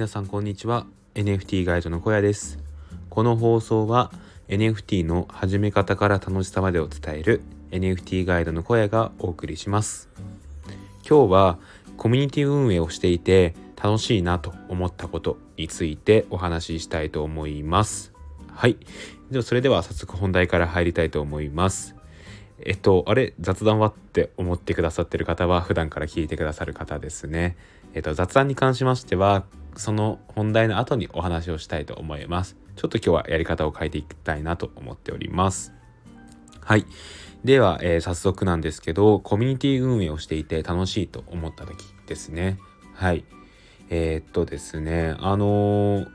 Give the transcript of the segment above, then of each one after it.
皆さんこんにちは。NFT ガイドの小屋です。この放送は NFT の始め方から楽しさまでを伝える NFT ガイドの小屋がお送りします。今日はコミュニティ運営をしていて楽しいなと思ったことについてお話ししたいと思います。はい。ではそれでは早速本題から入りたいと思います。えっと、あれ雑談はって思ってくださってる方は普段から聞いてくださる方ですね。えっと、雑談に関しましては、その本題の後にお話をしたいと思います。ちょっと今日はやり方を変えていきたいなと思っております。はい。では、えー、早速なんですけど、コミュニティ運営をしていて楽しいと思った時ですね。はい。えー、っとですね、あのー、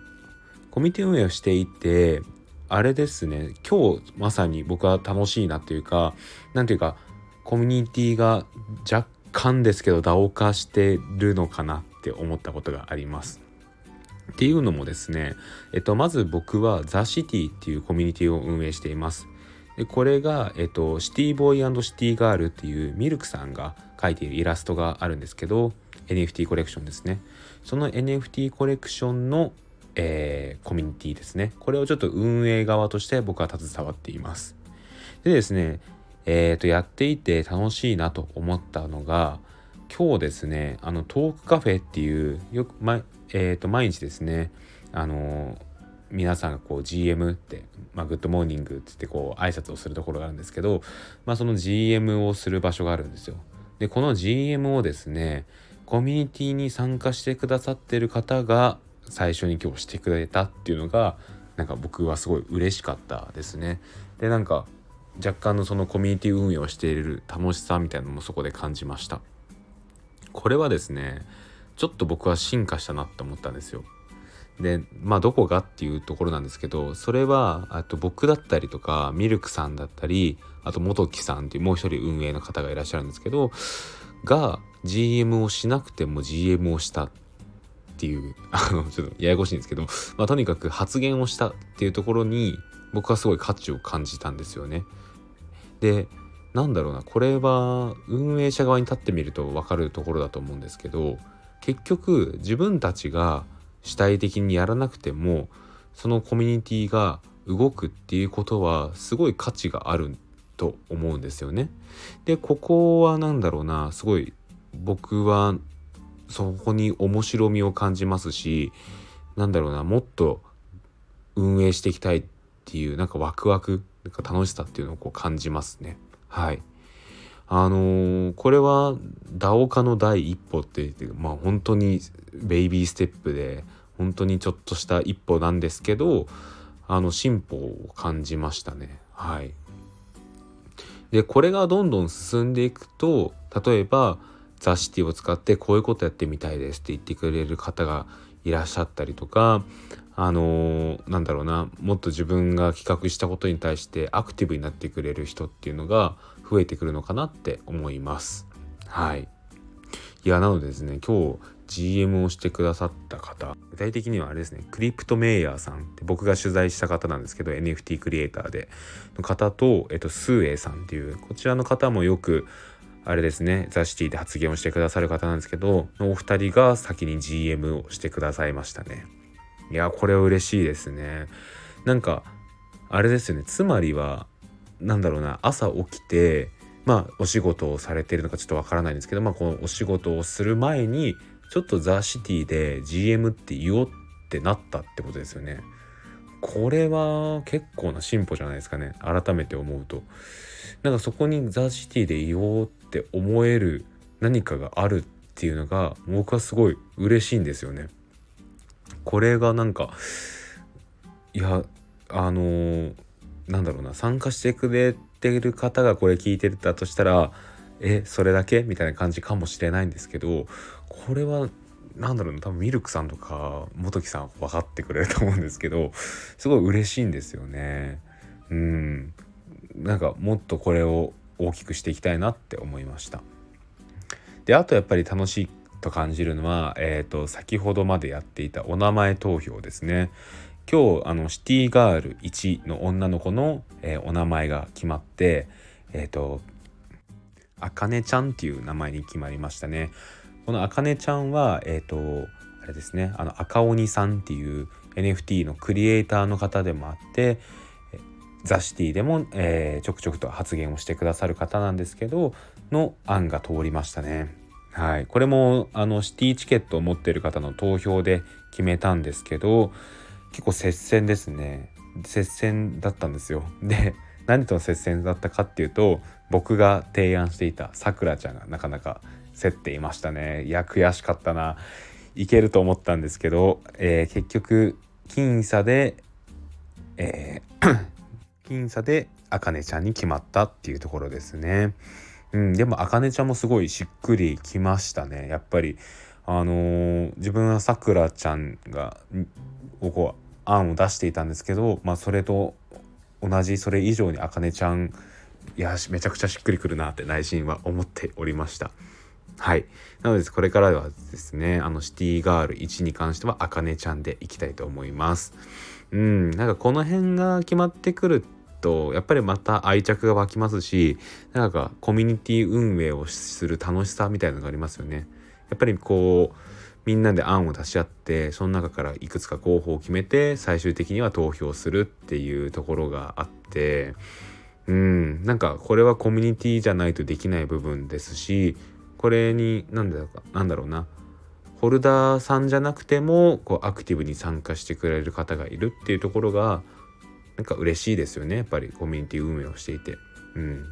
コミュニティ運営をしていて、あれですね今日まさに僕は楽しいなというか何ていうかコミュニティが若干ですけど DAO 化してるのかなって思ったことがあります。っていうのもですね、えっと、まず僕はザ・シティっていうコミュニティを運営しています。でこれが、えっと、シティボーイシティガールっていうミルクさんが描いているイラストがあるんですけど NFT コレクションですね。その NFT コレクションのえー、コミュニティですね。これをちょっと運営側として僕は携わっています。でですね、え、ー、と、やっていて楽しいなと思ったのが、今日ですね、あの、トークカフェっていう、よく、ま、え、ー、と、毎日ですね、あの皆さんがこう GM って、まあ、 good morning って言ってこう挨拶をするところがあるんですけど、まあ、その GM をする場所があるんですよ。で、この GM をですね、コミュニティに参加してくださってる方が最初に今日してくれたっていうのがなんか僕はすごい嬉しかったですね。でなんか若干のそのコミュニティ運営をしている楽しさみたいなのもそこで感じました。これはですねちょっと僕は進化したなって思ったんですよ。でまあどこがっていうところなんですけどそれはあと僕だったりとかミルクさんだったりあと元木さんっていうもう一人運営の方がいらっしゃるんですけどが GM をしなくても GM をしたっていう、あの、ちょっとややこしいんですけど、まあ、とにかく発言をしたっていうところに、僕はすごい価値を感じたんですよね。で、なんだろうな、これは運営者側に立ってみると分かるところだと思うんですけど、結局自分たちが主体的にやらなくても、そのコミュニティが動くっていうことはすごい価値があると思うんですよね。で、ここは何だろうな、すごい僕はそこに面白みを感じますしなんだろうなもっと運営していきたいっていうなんかワクワクなんか楽しさっていうのをこう感じますね。はい。あのー、これは DAO 化の第一歩ってまあ本当にベイビーステップで本当にちょっとした一歩なんですけどあの進歩を感じましたね。はい。でこれがどんどん進んでいくと例えばザ・シティを使ってこういうことやってみたいですって言ってくれる方がいらっしゃったりとかあのー、なんだろうなもっと自分が企画したことに対してアクティブになってくれる人っていうのが増えてくるのかなって思います。はい。いやなのでですね今日 GM をしてくださった方具体的にはあれですねクリプトメイヤーさんって僕が取材した方なんですけど NFT クリエイターでの方と、えっと、スーエイさんっていうこちらの方もよくあれですね、ザ・シティで発言をしてくださる方なんですけど、お二人が先に GM をしてくださいましたね。いや、これは嬉しいですね。なんか、あれですよね、つまりは、なんだろうな、朝起きて、まあ、お仕事をされてるのかちょっとわからないんですけど、まあ、このお仕事をする前に、ちょっとザ・シティで GM って言おうってなったってことですよね。これは結構な進歩じゃないですかね。改めて思うと。なんかそこにザ・シティで言おうって思える何かがあるっていうのが僕はすごい嬉しいんですよね。これがなんかいやあのー、なんだろうな参加してくれてる方がこれ聞いてたとしたらえそれだけ？みたいな感じかもしれないんですけどこれはなんだろうな多分ミルクさんとか元木さん分かってくれると思うんですけどすごい嬉しいんですよね。うんなんかもっとこれを大きくしていきたいなって思いました。であとやっぱり楽しいと感じるのは、えーと、先ほどまでやっていたお名前投票ですね。今日あのシティガール1の女の子の、えー、お名前が決まってえっ、ー、とあかねちゃんっていう名前に決まりましたね。このあかねちゃんはえっ、ー、とあれですねあの赤鬼さんっていう NFT のクリエイターの方でもあってザ・シティでも、えー、ちょくちょくと発言をしてくださる方なんですけどの案が通りましたね。はい、これもあのシティチケットを持ってる方の投票で決めたんですけど結構接戦ですね接戦だったんですよ。で何との接戦だったかっていうと僕が提案していたさくらちゃんがなかなか競っていましたねいや悔しかったないけると思ったんですけど、えー、結局僅差で、えー 僅差であかねちゃんに決まったっていうところですね。うん、でもあかねちゃんもすごいしっくりきましたねやっぱりあのー、自分はさくらちゃんがここ案を出していたんですけど、まあ、それと同じそれ以上にあかねちゃんいやめちゃくちゃしっくりくるなって内心は思っておりました。はい。なので、これからはですね、あの、シティガール1に関しては、あかねちゃんでいきたいと思います。うん、なんかこの辺が決まってくると、やっぱりまた愛着が湧きますし、なんかコミュニティ運営をする楽しさみたいなのがありますよね。やっぱりこう、みんなで案を出し合ってその中からいくつか候補を決めて最終的には投票するっていうところがあってうんなんかこれはコミュニティじゃないとできない部分ですしこれに何だろうかなんだろうなホルダーさんじゃなくてもこうアクティブに参加してくれる方がいるっていうところがなんか嬉しいですよねやっぱりコミュニティ運営をしていて。うん、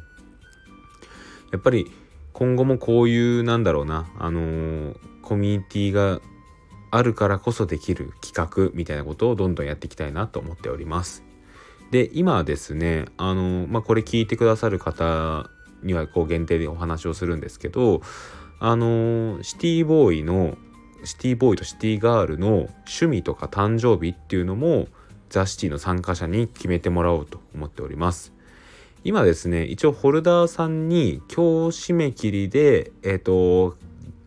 やっぱり今後もこういうなんだろうなあのー、コミュニティがあるからこそできる企画みたいなことをどんどんやっていきたいなと思っております。で今ですねあのー、まあ、これ聞いてくださる方にはこう限定でお話をするんですけどあのー、シティボーイのシティボーイとシティガールの趣味とか誕生日っていうのもザ・シティの参加者に決めてもらおうと思っております。今ですね一応ホルダーさんに今日締め切りでえっ、ー、と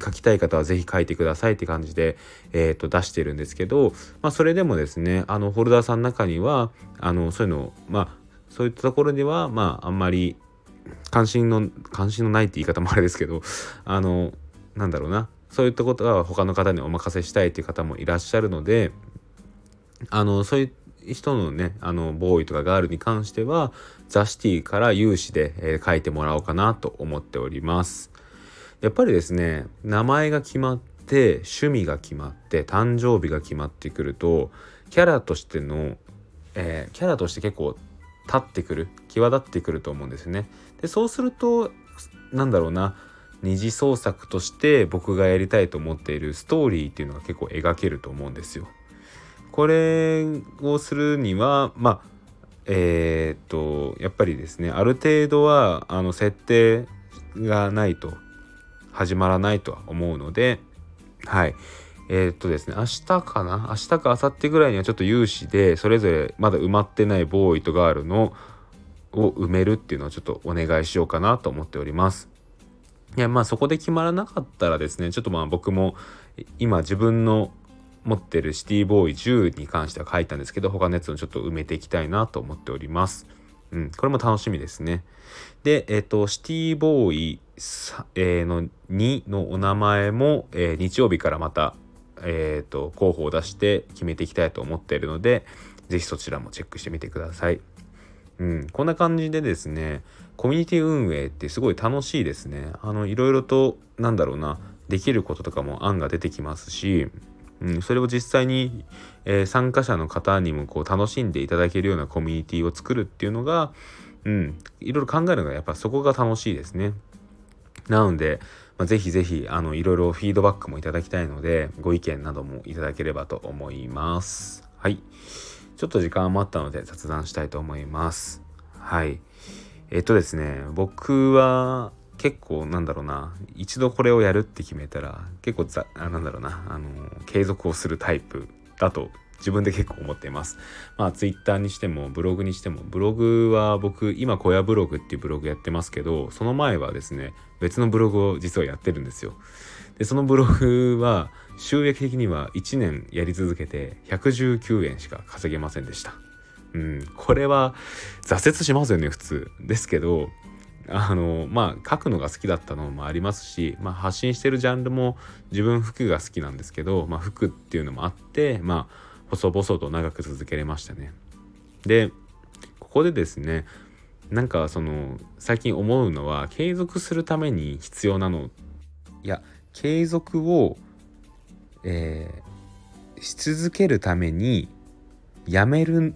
書きたい方は是非書いてくださいって感じで、えー、と出してるんですけど、まあ、それでもですねあのホルダーさんの中にはあのそういうのまあそういったところではまああんまり関心の関心のないって言い方もあれですけどあのなんだろうなそういったことは他の方にお任せしたいっていう方もいらっしゃるのであのそういう人のねあのボーイとかガールに関してはザ・シティから有志で、えー、書いてもらおうかなと思っておりますやっぱりですね名前が決まって趣味が決まって誕生日が決まってくるとキャラとしての、えー、キャラとして結構立ってくる際立ってくると思うんですねでそうするとなんだろうな二次創作として僕がやりたいと思っているストーリーっていうのが結構描けると思うんですよ。これをするにはまあえー、っとやっぱりですねある程度はあの設定がないと始まらないとは思うのではいえー、っとですね明日かな？明日か明後日ぐらいにはちょっと有志でそれぞれまだ埋まってないボーイとガールのを埋めるっていうのをちょっとお願いしようかなと思っております。いやまあそこで決まらなかったらですねちょっとまあ僕も今自分の持ってるシティボーイ10に関しては書いたんですけど他のやつをちょっと埋めていきたいなと思っております。うん、これも楽しみですね。で、えっ、ー、と、シティボーイ、えー、の2のお名前も、えー、日曜日からまた、えっ、と、候補を出して決めていきたいと思っているので、是非そちらもチェックしてみてください。うん、こんな感じでですね、コミュニティ運営ってすごい楽しいですね。あの、いろいろと、なんだろうな、できることとかも案が出てきますし、うん、それを実際に、えー、参加者の方にもこう楽しんでいただけるようなコミュニティを作るっていうのが、うん、いろいろ考えるのがやっぱそこが楽しいですね。なので、まあ、ぜひぜひあのいろいろフィードバックもいただきたいのでご意見などもいただければと思います。はい。ちょっと時間余ったので雑談したいと思います。はい。えっとですね、僕は結構なんだろうな一度これをやるって決めたら結構ざあなんだろうなあの継続をするタイプだと自分で結構思っています。まあツイッターにしてもブログにしてもブログは僕今小屋ブログっていうブログやってますけどその前はですね別のブログを実はやってるんですよ。でそのブログは収益的には1年やり続けて119円しか稼げませんでした。うん、これは挫折しますよね普通。ですけどあのまあ書くのが好きだったのもありますし、まあ、発信してるジャンルも自分服が好きなんですけど、まあ、服っていうのもあってまあ細々と長く続けれましたね。でここでですねなんかその最近思うのは継続するために必要なのいや継続を、えー、し続けるためにやめる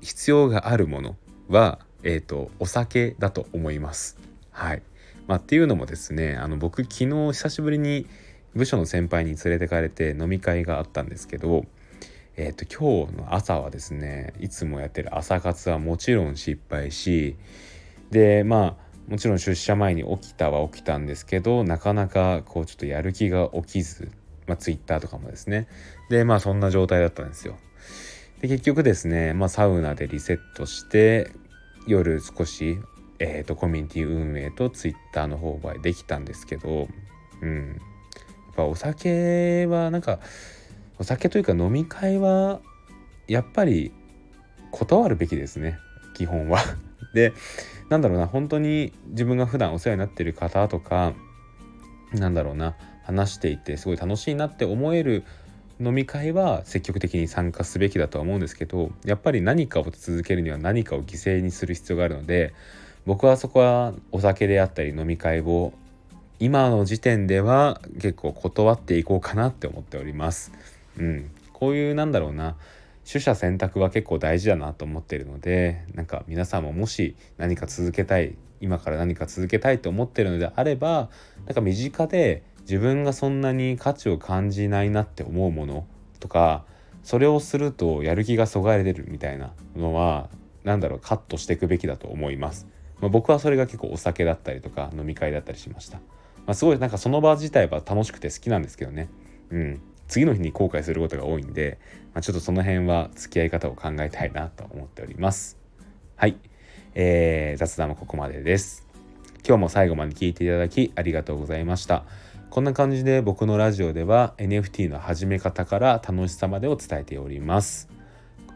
必要があるものは、えーと、お酒だと思います。はいまあ、っていうのもですねあの僕昨日久しぶりに部署の先輩に連れてかれて飲み会があったんですけど、えーと、今日の朝はですねいつもやってる朝活はもちろん失敗しでまあもちろん出社前に起きたは起きたんですけどなかなかこうちょっとやる気が起きず、まあ、Twitter とかもですねでまあそんな状態だったんですよ。で結局ですね、まあ、サウナでリセットして夜少し、えーと、コミュニティ運営とツイッターの方ができたんですけど、うん、やっぱお酒はなんかお酒というか飲み会はやっぱり断るべきですね基本は。でなんだろうな本当に自分が普段お世話になってる方とかなんだろうな話していてすごい楽しいなって思える飲み会は積極的に参加すべきだとは思うんですけどやっぱり何かを続けるには何かを犠牲にする必要があるので僕はそこはお酒であったり飲み会を今の時点では結構断っていこうかなって思っております。うん、こういうなんだろうな取捨選択は結構大事だなと思ってるのでなんか皆さんももし何か続けたい今から何か続けたいと思ってるのであればなんか身近で自分がそんなに価値を感じないなって思うものとかそれをするとやる気がそがれてるみたいなのは何だろうカットしていくべきだと思います。まあ、僕はそれが結構お酒だったりとか飲み会だったりしました。まあ、すごいなんかその場自体は楽しくて好きなんですけどね。うん。次の日に後悔することが多いんで、まあ、ちょっとその辺は付き合い方を考えたいなと思っております。はい。えー、雑談はここまでです。今日も最後まで聞いていただきありがとうございました。こんな感じで僕のラジオでは NFT の始め方から楽しさまでを伝えております。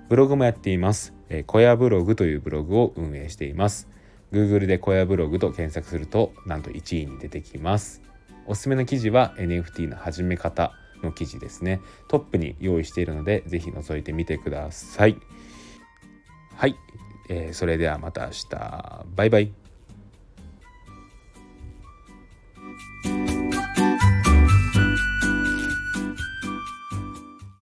ブログもやっています。えー、小屋ブログというブログを運営しています。Google で小屋ブログと検索するとなんと1位に出てきます。おすすめの記事は NFT の始め方の記事ですね。トップに用意しているので是非覗いてみてください。はい、えー、それではまた明日。バイバイ。